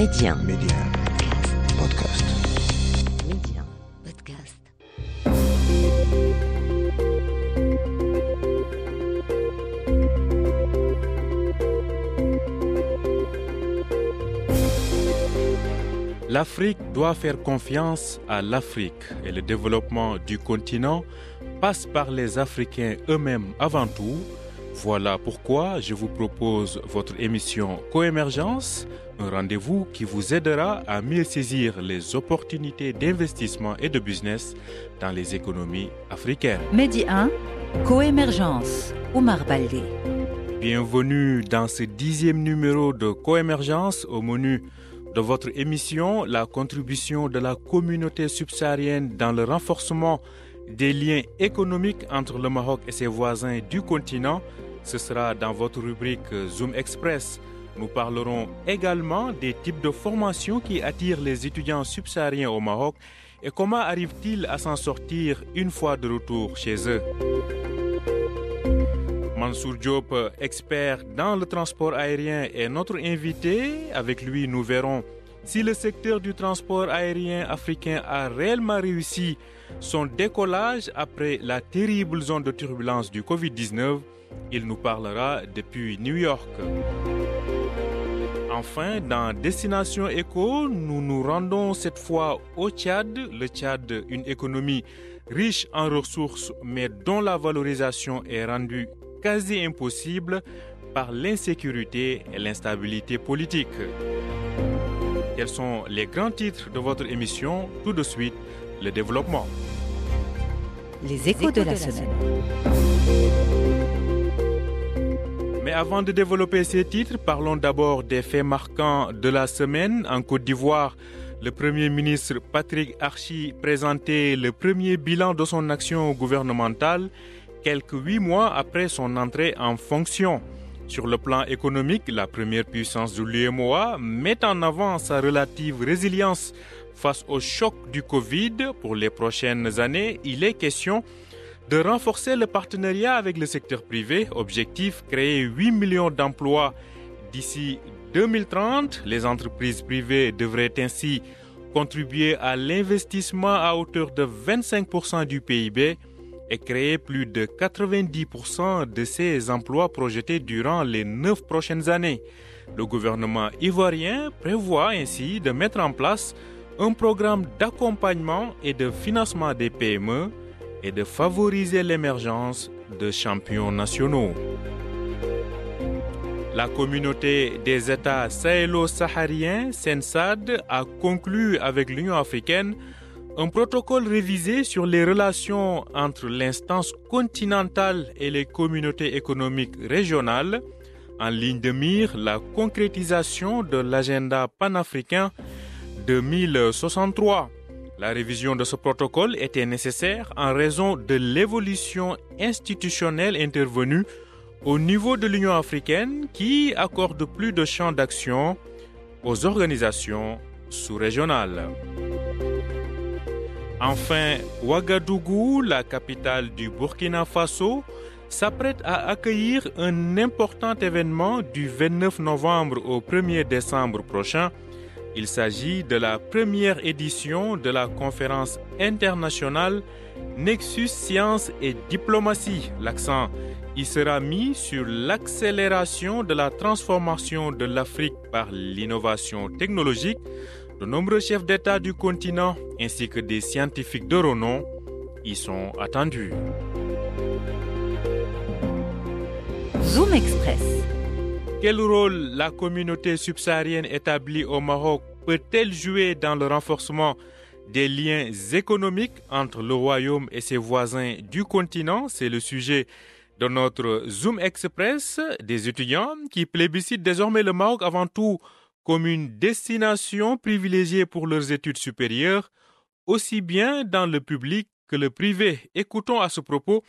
Média. Média. Podcast. Média. Podcast. L'Afrique doit faire confiance à l'Afrique et le développement du continent passe par les Africains eux-mêmes avant tout. Voilà pourquoi je vous propose votre émission Coémergence, un rendez-vous qui vous aidera à mieux saisir les opportunités d'investissement et de business dans les économies africaines. Medi 1, Coémergence, Omar Baldé. Bienvenue dans ce dixième numéro de Coémergence au menu de votre émission, la contribution de la communauté subsaharienne dans le renforcement des liens économiques entre le Maroc et ses voisins du continent. Ce sera dans votre rubrique Zoom Express. Nous parlerons également des types de formations qui attirent les étudiants subsahariens au Maroc et comment arrivent-ils à s'en sortir une fois de retour chez eux. Mansour Diop, expert dans le transport aérien, est notre invité. Avec lui, nous verrons si le secteur du transport aérien africain a réellement réussi son décollage après la terrible zone de turbulence du Covid-19. Il nous parlera depuis New York. Enfin, dans Destination Éco, nous nous rendons cette fois au Tchad. Le Tchad, une économie riche en ressources mais dont la valorisation est rendue quasi impossible par l'insécurité et l'instabilité politique. Quels sont les grands titres de votre émission? Tout de suite, le développement. Les échos de la semaine. Mais avant de développer ces titres, parlons d'abord des faits marquants de la semaine. En Côte d'Ivoire, le Premier ministre Patrick Archie présentait le premier bilan de son action gouvernementale quelques huit mois après son entrée en fonction. Sur le plan économique, la première puissance de l'UMOA met en avant sa relative résilience face au choc du Covid. Pour les prochaines années, il est question de renforcer le partenariat avec le secteur privé. Objectif, créer 8 millions d'emplois d'ici 2030. Les entreprises privées devraient ainsi contribuer à l'investissement à hauteur de 25% du PIB et créer plus de 90% de ces emplois projetés durant les neuf prochaines années. Le gouvernement ivoirien prévoit ainsi de mettre en place un programme d'accompagnement et de financement des PME et de favoriser l'émergence de champions nationaux. La communauté des États sahélo-sahariens, SENSAD, a conclu avec l'Union africaine un protocole révisé sur les relations entre l'instance continentale et les communautés économiques régionales, en ligne de mire la concrétisation de l'agenda panafricain 2063. La révision de ce protocole était nécessaire en raison de l'évolution institutionnelle intervenue au niveau de l'Union africaine qui accorde plus de champs d'action aux organisations sous-régionales. Enfin, Ouagadougou, la capitale du Burkina Faso, s'apprête à accueillir un important événement du 29 novembre au 1er décembre prochain. Il s'agit de la première édition de la conférence internationale Nexus Sciences et Diplomatie. L'accent y sera mis sur l'accélération de la transformation de l'Afrique par l'innovation technologique de nombreux chefs d'État du continent ainsi que des scientifiques de renom y sont attendus. Zoom Express. Quel rôle la communauté subsaharienne établie au Maroc peut-elle jouer dans le renforcement des liens économiques entre le royaume et ses voisins du continent? C'est le sujet de notre Zoom Express des étudiants qui plébiscitent désormais le Maroc avant tout comme une destination privilégiée pour leurs études supérieures, aussi bien dans le public que le privé. Écoutons à ce propos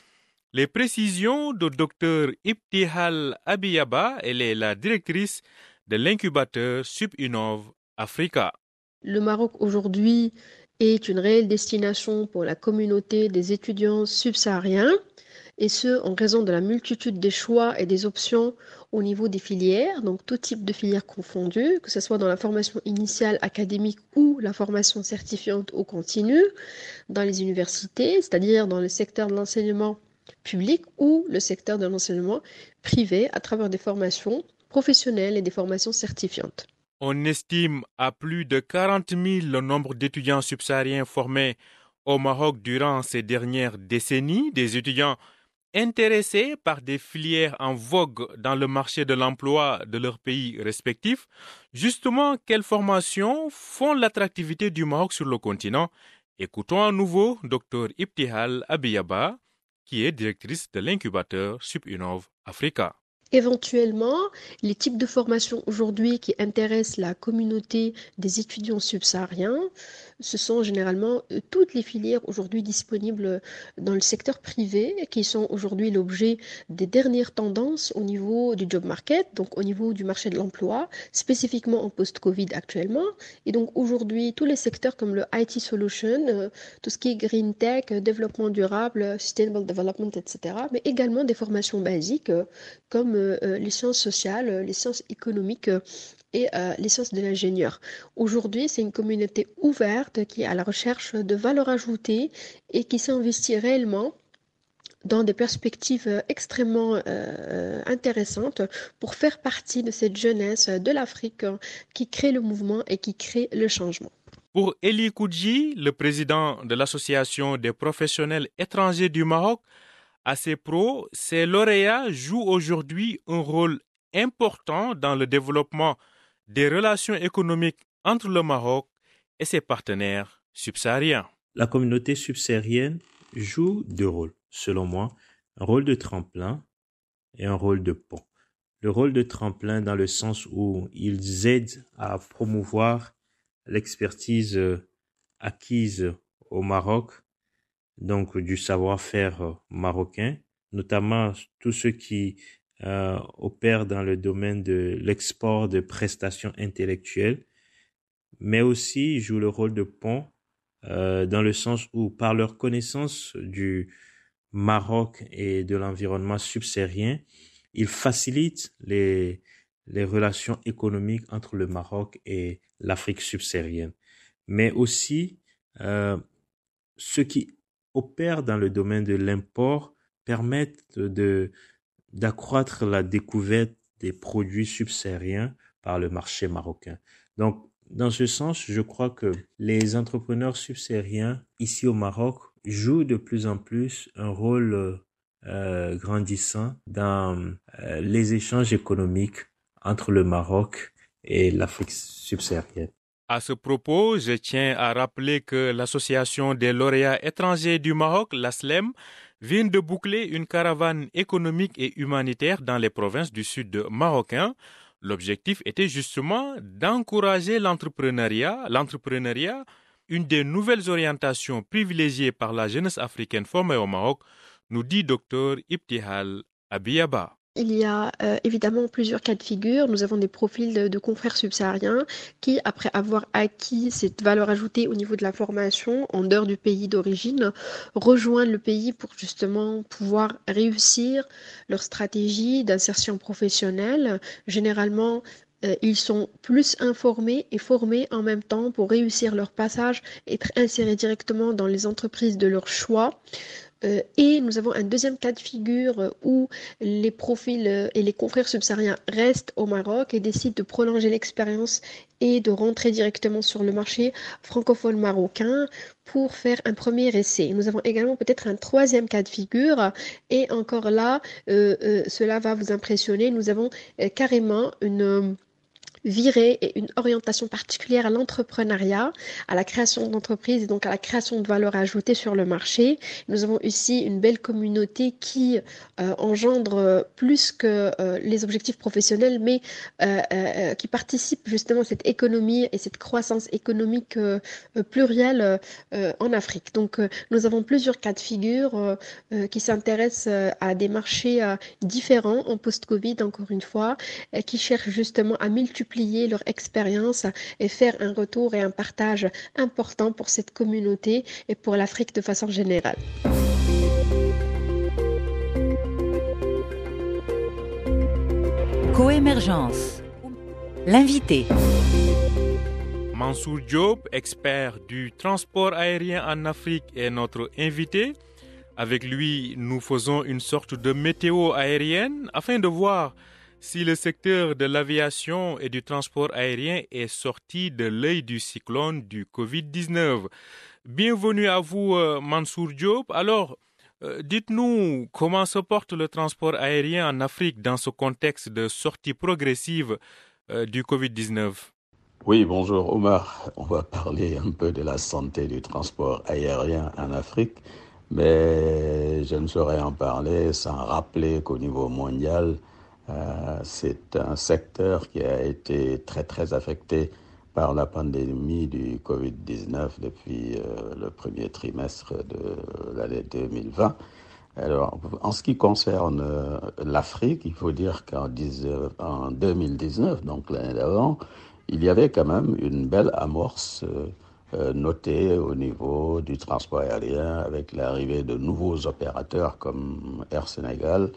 les précisions de Dr Ibtihal Abiyaba. Elle est la directrice de l'incubateur Subinnov Africa. Le Maroc aujourd'hui est une réelle destination pour la communauté des étudiants subsahariens et ce, en raison de la multitude des choix et des options au niveau des filières, donc tout type de filières confondues, que ce soit dans la formation initiale académique ou la formation certifiante au continu, dans les universités, c'est-à-dire dans le secteur de l'enseignement public ou le secteur de l'enseignement privé à travers des formations professionnelles et des formations certifiantes. On estime à plus de 40 000 le nombre d'étudiants subsahariens formés au Maroc durant ces dernières décennies, des étudiants intéressés par des filières en vogue dans le marché de l'emploi de leurs pays respectifs. Justement, quelles formations font l'attractivité du Maroc sur le continent? Écoutons à nouveau Dr Ibtihal Abiyaba, qui est directrice de l'incubateur Subunov Africa. Éventuellement, les types de formations aujourd'hui qui intéressent la communauté des étudiants subsahariens, ce sont généralement euh, toutes les filières aujourd'hui disponibles dans le secteur privé qui sont aujourd'hui l'objet des dernières tendances au niveau du job market, donc au niveau du marché de l'emploi, spécifiquement en post-Covid actuellement. Et donc aujourd'hui, tous les secteurs comme le IT solution, euh, tout ce qui est green tech, développement durable, sustainable development, etc., mais également des formations basiques euh, comme euh, euh, les sciences sociales, euh, les sciences économiques et les sciences de l'ingénieur. Aujourd'hui, c'est une communauté ouverte qui est à la recherche de valeur ajoutée et qui s'investit réellement dans des perspectives extrêmement intéressantes pour faire partie de cette jeunesse de l'Afrique qui crée le mouvement et qui crée le changement. Pour Eli Koudji, le président de l'Association des professionnels étrangers du Maroc, à ces pros, ces lauréats jouent aujourd'hui un rôle important dans le développement des relations économiques entre le Maroc et ses partenaires subsahariens. La communauté subsaharienne joue deux rôles, selon moi, un rôle de tremplin et un rôle de pont. Le rôle de tremplin dans le sens où ils aident à promouvoir l'expertise acquise au Maroc donc du savoir-faire euh, marocain, notamment tous ceux qui euh, opèrent dans le domaine de l'export de prestations intellectuelles, mais aussi jouent le rôle de pont euh, dans le sens où par leur connaissance du Maroc et de l'environnement subsaharien, ils facilitent les, les relations économiques entre le Maroc et l'Afrique subsaharienne. Mais aussi, euh, ce qui opèrent dans le domaine de l'import permettent d'accroître la découverte des produits subsahariens par le marché marocain. Donc, dans ce sens, je crois que les entrepreneurs subsahariens ici au Maroc jouent de plus en plus un rôle euh, grandissant dans euh, les échanges économiques entre le Maroc et l'Afrique subsaharienne. À ce propos, je tiens à rappeler que l'Association des lauréats étrangers du Maroc, l'ASLEM, vient de boucler une caravane économique et humanitaire dans les provinces du sud marocain. L'objectif était justement d'encourager l'entrepreneuriat, l'entrepreneuriat, une des nouvelles orientations privilégiées par la jeunesse africaine formée au Maroc, nous dit Dr Ibtihal Abiyaba. Il y a euh, évidemment plusieurs cas de figure. Nous avons des profils de, confrères subsahariens qui, après avoir acquis cette valeur ajoutée au niveau de la formation en dehors du pays d'origine, rejoignent le pays pour justement pouvoir réussir leur stratégie d'insertion professionnelle. Généralement, euh, ils sont plus informés et formés en même temps pour réussir leur passage, être insérés directement dans les entreprises de leur choix. Euh, et nous avons un deuxième cas de figure euh, où les profils euh, et les confrères subsahariens restent au Maroc et décident de prolonger l'expérience et de rentrer directement sur le marché francophone marocain pour faire un premier essai. Nous avons également peut-être un troisième cas de figure et encore là, cela va vous impressionner. Nous avons carrément une virée et une orientation particulière à l'entrepreneuriat, à la création d'entreprises et donc à la création de valeur ajoutée sur le marché. Nous avons ici une belle communauté qui euh, engendre plus que euh, les objectifs professionnels, mais euh, qui participe justement à cette économie et cette croissance économique plurielle en Afrique. Donc nous avons plusieurs cas de figure qui s'intéressent à des marchés différents en post-Covid, encore une fois, qui cherchent justement à multiplier multiplier leur expérience et faire un retour et un partage important pour cette communauté et pour l'Afrique de façon générale. Coémergence. L'invité. Mansour Diop, expert du transport aérien en Afrique, est notre invité. Avec lui, nous faisons une sorte de météo aérienne afin de voir si le secteur de l'aviation et du transport aérien est sorti de l'œil du cyclone du Covid-19. Bienvenue à vous, euh, Mansour Diop. Alors, euh, dites-nous comment se porte le transport aérien en Afrique dans ce contexte de sortie progressive euh, du Covid-19? Oui, bonjour Omar. On va parler un peu de la santé du transport aérien en Afrique, mais je ne saurais en parler sans rappeler qu'au niveau mondial, euh, c'est un secteur qui a été très très affecté par la pandémie du Covid-19 depuis euh, le premier trimestre de l'année 2020. Alors, en ce qui concerne euh, l'Afrique, il faut dire qu'en 2019, donc l'année d'avant, il y avait quand même une belle amorce notée au niveau du transport aérien avec l'arrivée de nouveaux opérateurs comme Air Sénégal,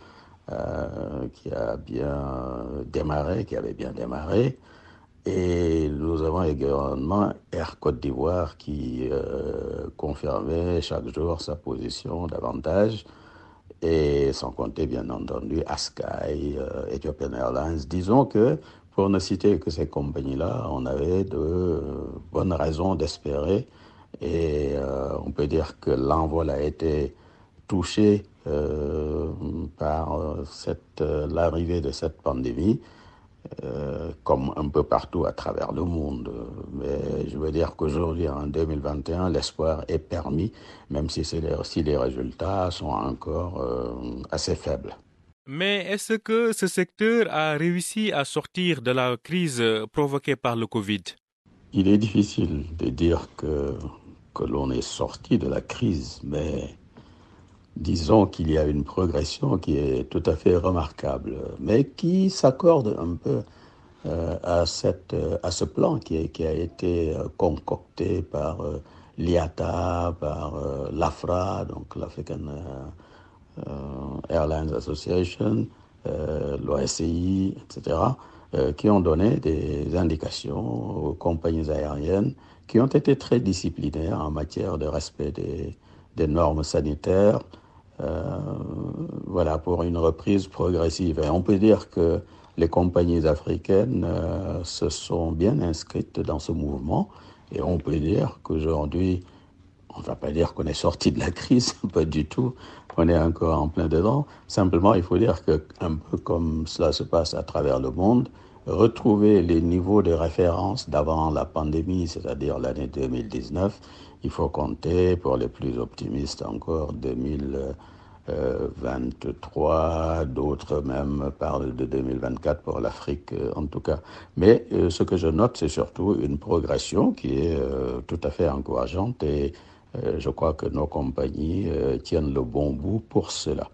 qui a bien démarré, qui avait bien démarré. Et nous avons également Air Côte d'Ivoire qui euh, confirmait chaque jour sa position davantage. Et sans compter, bien entendu, Askai, euh, Ethiopian Airlines. Disons que, pour ne citer que ces compagnies-là, on avait de bonnes raisons d'espérer. Et euh, on peut dire que l'envol a été touché par l'arrivée de cette pandémie. Euh, comme un peu partout à travers le monde. Mais je veux dire qu'aujourd'hui, en 2021, l'espoir est permis, même si, les, si les résultats sont encore euh, assez faibles. Mais est-ce que ce secteur a réussi à sortir de la crise provoquée par le Covid? Il est difficile de dire que, que l'on est sorti de la crise, mais disons qu'il y a une progression qui est tout à fait remarquable, mais qui s'accorde un peu euh, à, ce plan qui, a été euh, concocté par euh, l'IATA, par l'AFRA, donc l'African Airlines Association, l'OSCI, etc., qui ont donné des indications aux compagnies aériennes qui ont été très disciplinaires en matière de respect des, normes sanitaires, voilà, pour une reprise progressive. Et on peut dire que les compagnies africaines euh, se sont bien inscrites dans ce mouvement. Et on peut dire qu'aujourd'hui, on ne va pas dire qu'on est sorti de la crise, pas du tout. On est encore en plein dedans. Simplement, il faut dire que, un peu comme cela se passe à travers le monde, retrouver les niveaux de référence d'avant la pandémie, c'est-à-dire l'année 2019, il faut compter, pour les plus optimistes encore, 2023, d'autres même parlent de 2024 pour l'Afrique euh, en tout cas. Mais euh, ce que je note, c'est surtout une progression qui est euh, tout à fait encourageante et je crois que nos compagnies tiennent le bon bout pour cela.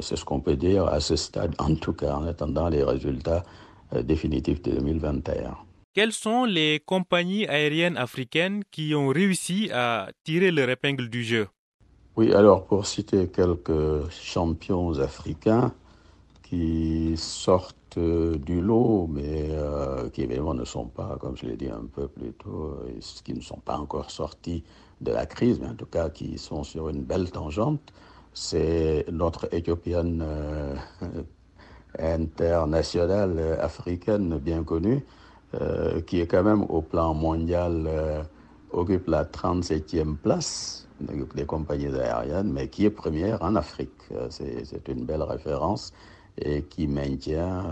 c'est ce qu'on peut dire à ce stade, en tout cas, en attendant les résultats définitifs de 2021. Quelles sont les compagnies aériennes africaines qui ont réussi à tirer leur épingle du jeu? Oui, alors pour citer quelques champions africains qui sortent du lot, mais euh, qui évidemment ne sont pas, comme je l'ai dit un peu plus tôt, euh, qui ne sont pas encore sortis de la crise, mais en tout cas qui sont sur une belle tangente, c'est notre éthiopienne euh, internationale africaine bien connue, euh, qui est quand même au plan mondial euh, occupe la 37e place des compagnies aériennes, mais qui est première en Afrique. Euh, c'est une belle référence et qui maintient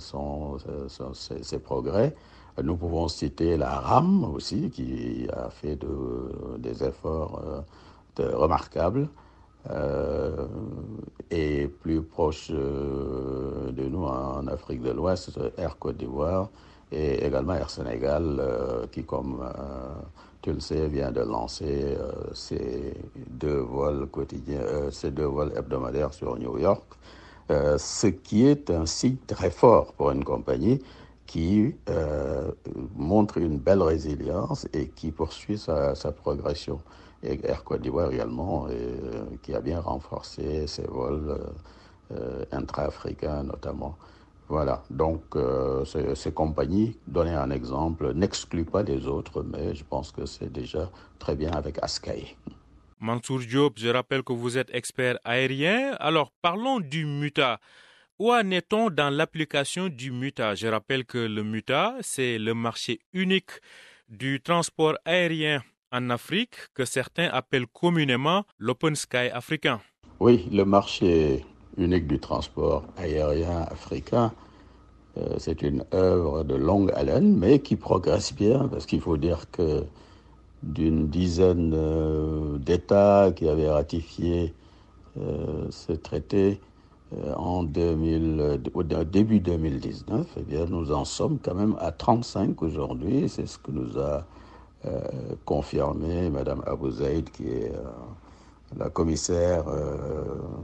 ses, progrès. Nous pouvons citer la RAM aussi, qui a fait de, des efforts remarquables. et plus proche de nous en Afrique de l'Ouest, Air Côte d'Ivoire, et également Air Sénégal, euh, qui, comme euh, tu le sais, vient de lancer euh, ses deux vols quotidiens, ses deux vols hebdomadaires sur New York, ce qui est un signe très fort pour une compagnie qui montre une belle résilience et qui poursuit sa, sa progression. Et Air Côte d'Ivoire également, qui a bien renforcé ses vols intra-africains notamment. Voilà, donc euh, ces, compagnies, donner un exemple, n'excluent pas les autres, mais je pense que c'est déjà très bien avec Askai. Mansour Diop, je rappelle que vous êtes expert aérien. Alors parlons du MUTA. Où en est-on dans l'application du MUTA? Je rappelle que le MUTA, c'est le marché unique du transport aérien en Afrique que certains appellent communément l'Open Sky africain. Oui, le marché unique du transport aérien africain, euh, c'est une œuvre de longue haleine, mais qui progresse bien, parce qu'il faut dire que d'une dizaine euh, d'États qui avaient ratifié euh, ce traité en 2000, au début 2019, eh bien, nous en sommes quand même à 35 aujourd'hui. C'est ce que nous a confirmé Mme Abou Zaid, qui est la commissaire euh,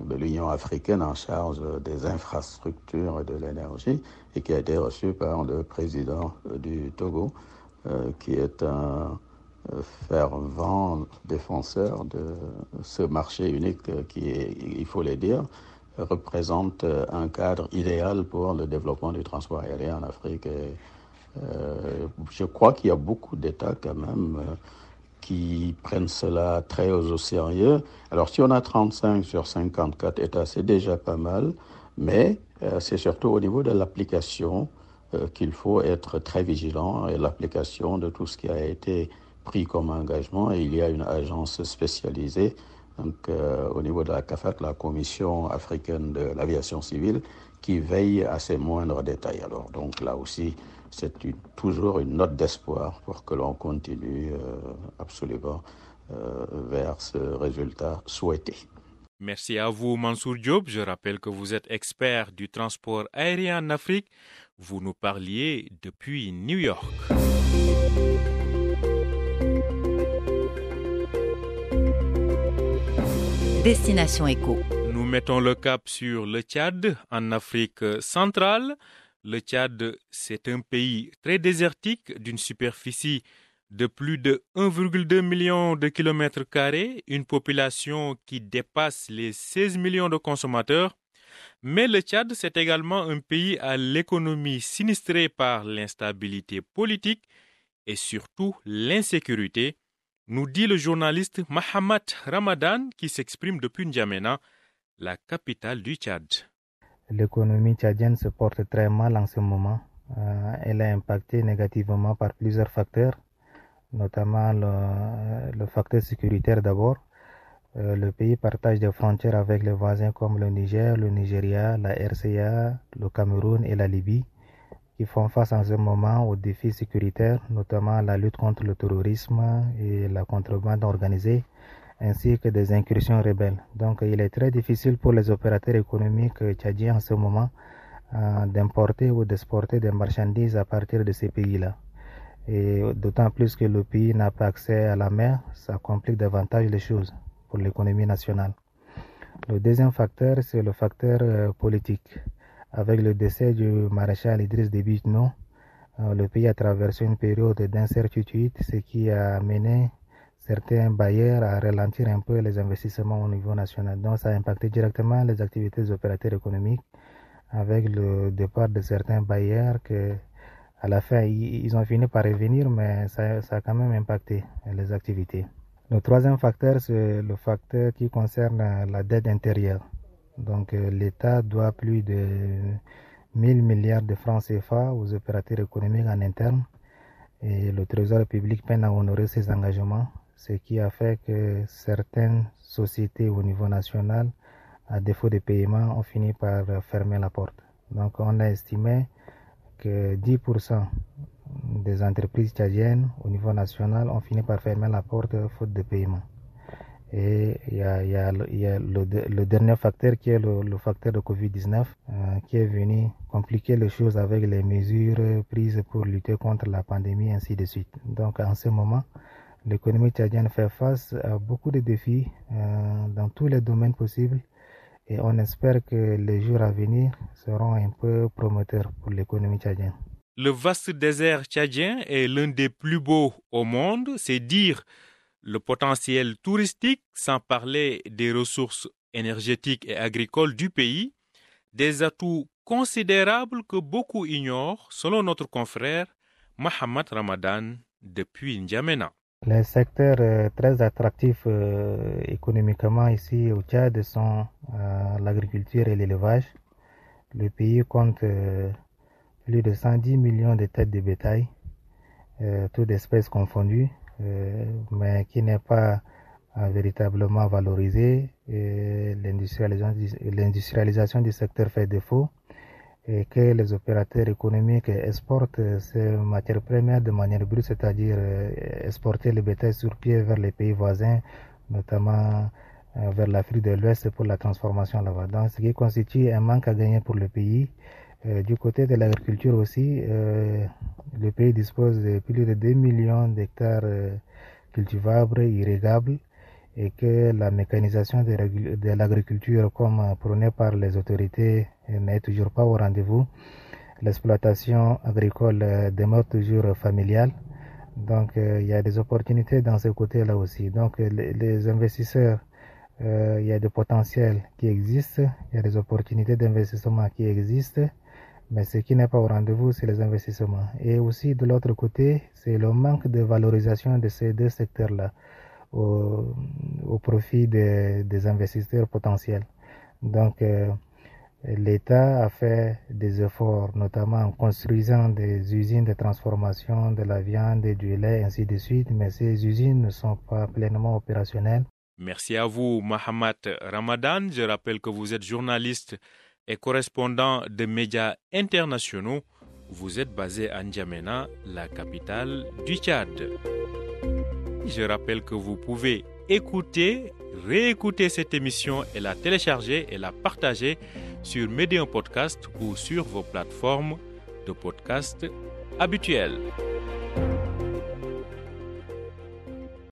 de l'Union africaine en charge des infrastructures et de l'énergie et qui a été reçue par le président du Togo, euh, qui est un fervent défenseur de ce marché unique qui, il faut le dire, représente un cadre idéal pour le développement du transport aérien en Afrique. Euh, je crois qu'il y a beaucoup d'États quand même qui prennent cela très au sérieux. Alors si on a 35 sur 54 États, c'est déjà pas mal, mais euh, c'est surtout au niveau de l'application euh, qu'il faut être très vigilant et l'application de tout ce qui a été pris comme engagement. Et il y a une agence spécialisée donc, euh, au niveau de la CAFAT, la Commission africaine de l'aviation civile, qui veille à ces moindres détails. Alors donc là aussi, c'est toujours une note d'espoir pour que l'on continue euh, absolument euh, vers ce résultat souhaité. Merci à vous, Mansour Diop. Je rappelle que vous êtes expert du transport aérien en Afrique. Vous nous parliez depuis New York. Destination Éco. Nous mettons le cap sur le Tchad, en Afrique centrale. Le Tchad, c'est un pays très désertique d'une superficie de plus de 1,2 million de kilomètres carrés, une population qui dépasse les 16 millions de consommateurs. Mais le Tchad, c'est également un pays à l'économie sinistrée par l'instabilité politique et surtout l'insécurité, nous dit le journaliste Mahamat Ramadan qui s'exprime depuis N'Djamena, la capitale du Tchad. L'économie tchadienne se porte très mal en ce moment. Euh, elle est impactée négativement par plusieurs facteurs, notamment le, facteur sécuritaire d'abord. Euh, le pays partage des frontières avec les voisins comme le Niger, le Nigeria, la RCA, le Cameroun et la Libye, qui font face en ce moment aux défis sécuritaires, notamment la lutte contre le terrorisme et la contrebande organisée, ainsi que des incursions rebelles. Donc il est très difficile pour les opérateurs économiques tchadiens en ce moment euh, d'importer ou d'exporter des marchandises à partir de ces pays-là. Et d'autant plus que le pays n'a pas accès à la mer, ça complique davantage les choses pour l'économie nationale. Le deuxième facteur, c'est le facteur euh, politique. Avec le décès du maréchal Idriss Déby Itno, euh, le pays a traversé une période d'incertitude, ce qui a mené certains bailleurs à ralentir un peu les investissements au niveau national. Donc ça a impacté directement les activités des opérateurs économiques avec le départ de certains bailleurs que à la fin ils ont fini par revenir mais ça, a quand même impacté les activités. Le troisième facteur c'est le facteur qui concerne la dette intérieure. Donc euh, l'État doit plus de 1000 milliards de francs CFA aux opérateurs économiques en interne et le Trésor public peine à honorer ses engagements ce qui a fait que certaines sociétés au niveau national, à défaut de paiement, ont fini par fermer la porte. Donc on a estimé que 10% des entreprises tchadiennes au niveau national ont fini par fermer la porte faute de paiement. Et il y a, le, dernier facteur qui est le, facteur de Covid-19 euh, qui est venu compliquer les choses avec les mesures prises pour lutter contre la pandémie, ainsi de suite. Donc en ce moment, L'économie tchadienne fait face à beaucoup de défis euh, dans tous les domaines possibles et on espère que les jours à venir seront un peu promoteurs pour l'économie tchadienne. Le vaste désert tchadien est l'un des plus beaux au monde, c'est dire le potentiel touristique sans parler des ressources énergétiques et agricoles du pays, des atouts considérable que beaucoup ignorent, selon notre confrère Mohamed Ramadan depuis N'Djamena. Les secteurs euh, très attractifs euh, économiquement ici au Tchad sont euh, l'agriculture et l'élevage. Le pays compte plus de 110 millions de têtes de bétail, toutes espèces confondues, mais qui n'est pas véritablement valorisé. L'industrialisation du secteur fait défaut et que les opérateurs économiques exportent ces matières premières de manière brute, c'est-à-dire euh, exporter le bétail sur pied vers les pays voisins, notamment euh, vers l'Afrique de l'Ouest pour la transformation là-bas. Donc, ce qui constitue un manque à gagner pour le pays. Euh, du côté de l'agriculture aussi, le pays dispose de plus de 2 millions d'hectares cultivables, irrigables et que la mécanisation de l'agriculture comme prônée par les autorités n'est toujours pas au rendez-vous. L'exploitation agricole demeure toujours familiale. Donc euh, il y a des opportunités dans ce côté-là aussi. Donc les, investisseurs, euh, il y a des potentiels qui existent, il y a des opportunités d'investissement qui existent, mais ce qui n'est pas au rendez-vous, c'est les investissements. Et aussi de l'autre côté, c'est le manque de valorisation de ces deux secteurs-là au, profit des, investisseurs potentiels. Donc, euh, l'État a fait des efforts, notamment en construisant des usines de transformation de la viande et du lait, ainsi de suite, mais ces usines ne sont pas pleinement opérationnelles. Merci à vous, Mohamed Ramadan. Je rappelle que vous êtes journaliste et correspondant de médias internationaux. Vous êtes basé à N'Djamena, la capitale du Tchad. Je rappelle que vous pouvez écouter, réécouter cette émission et la télécharger et la partager sur Medium Podcast ou sur vos plateformes de podcast habituelles.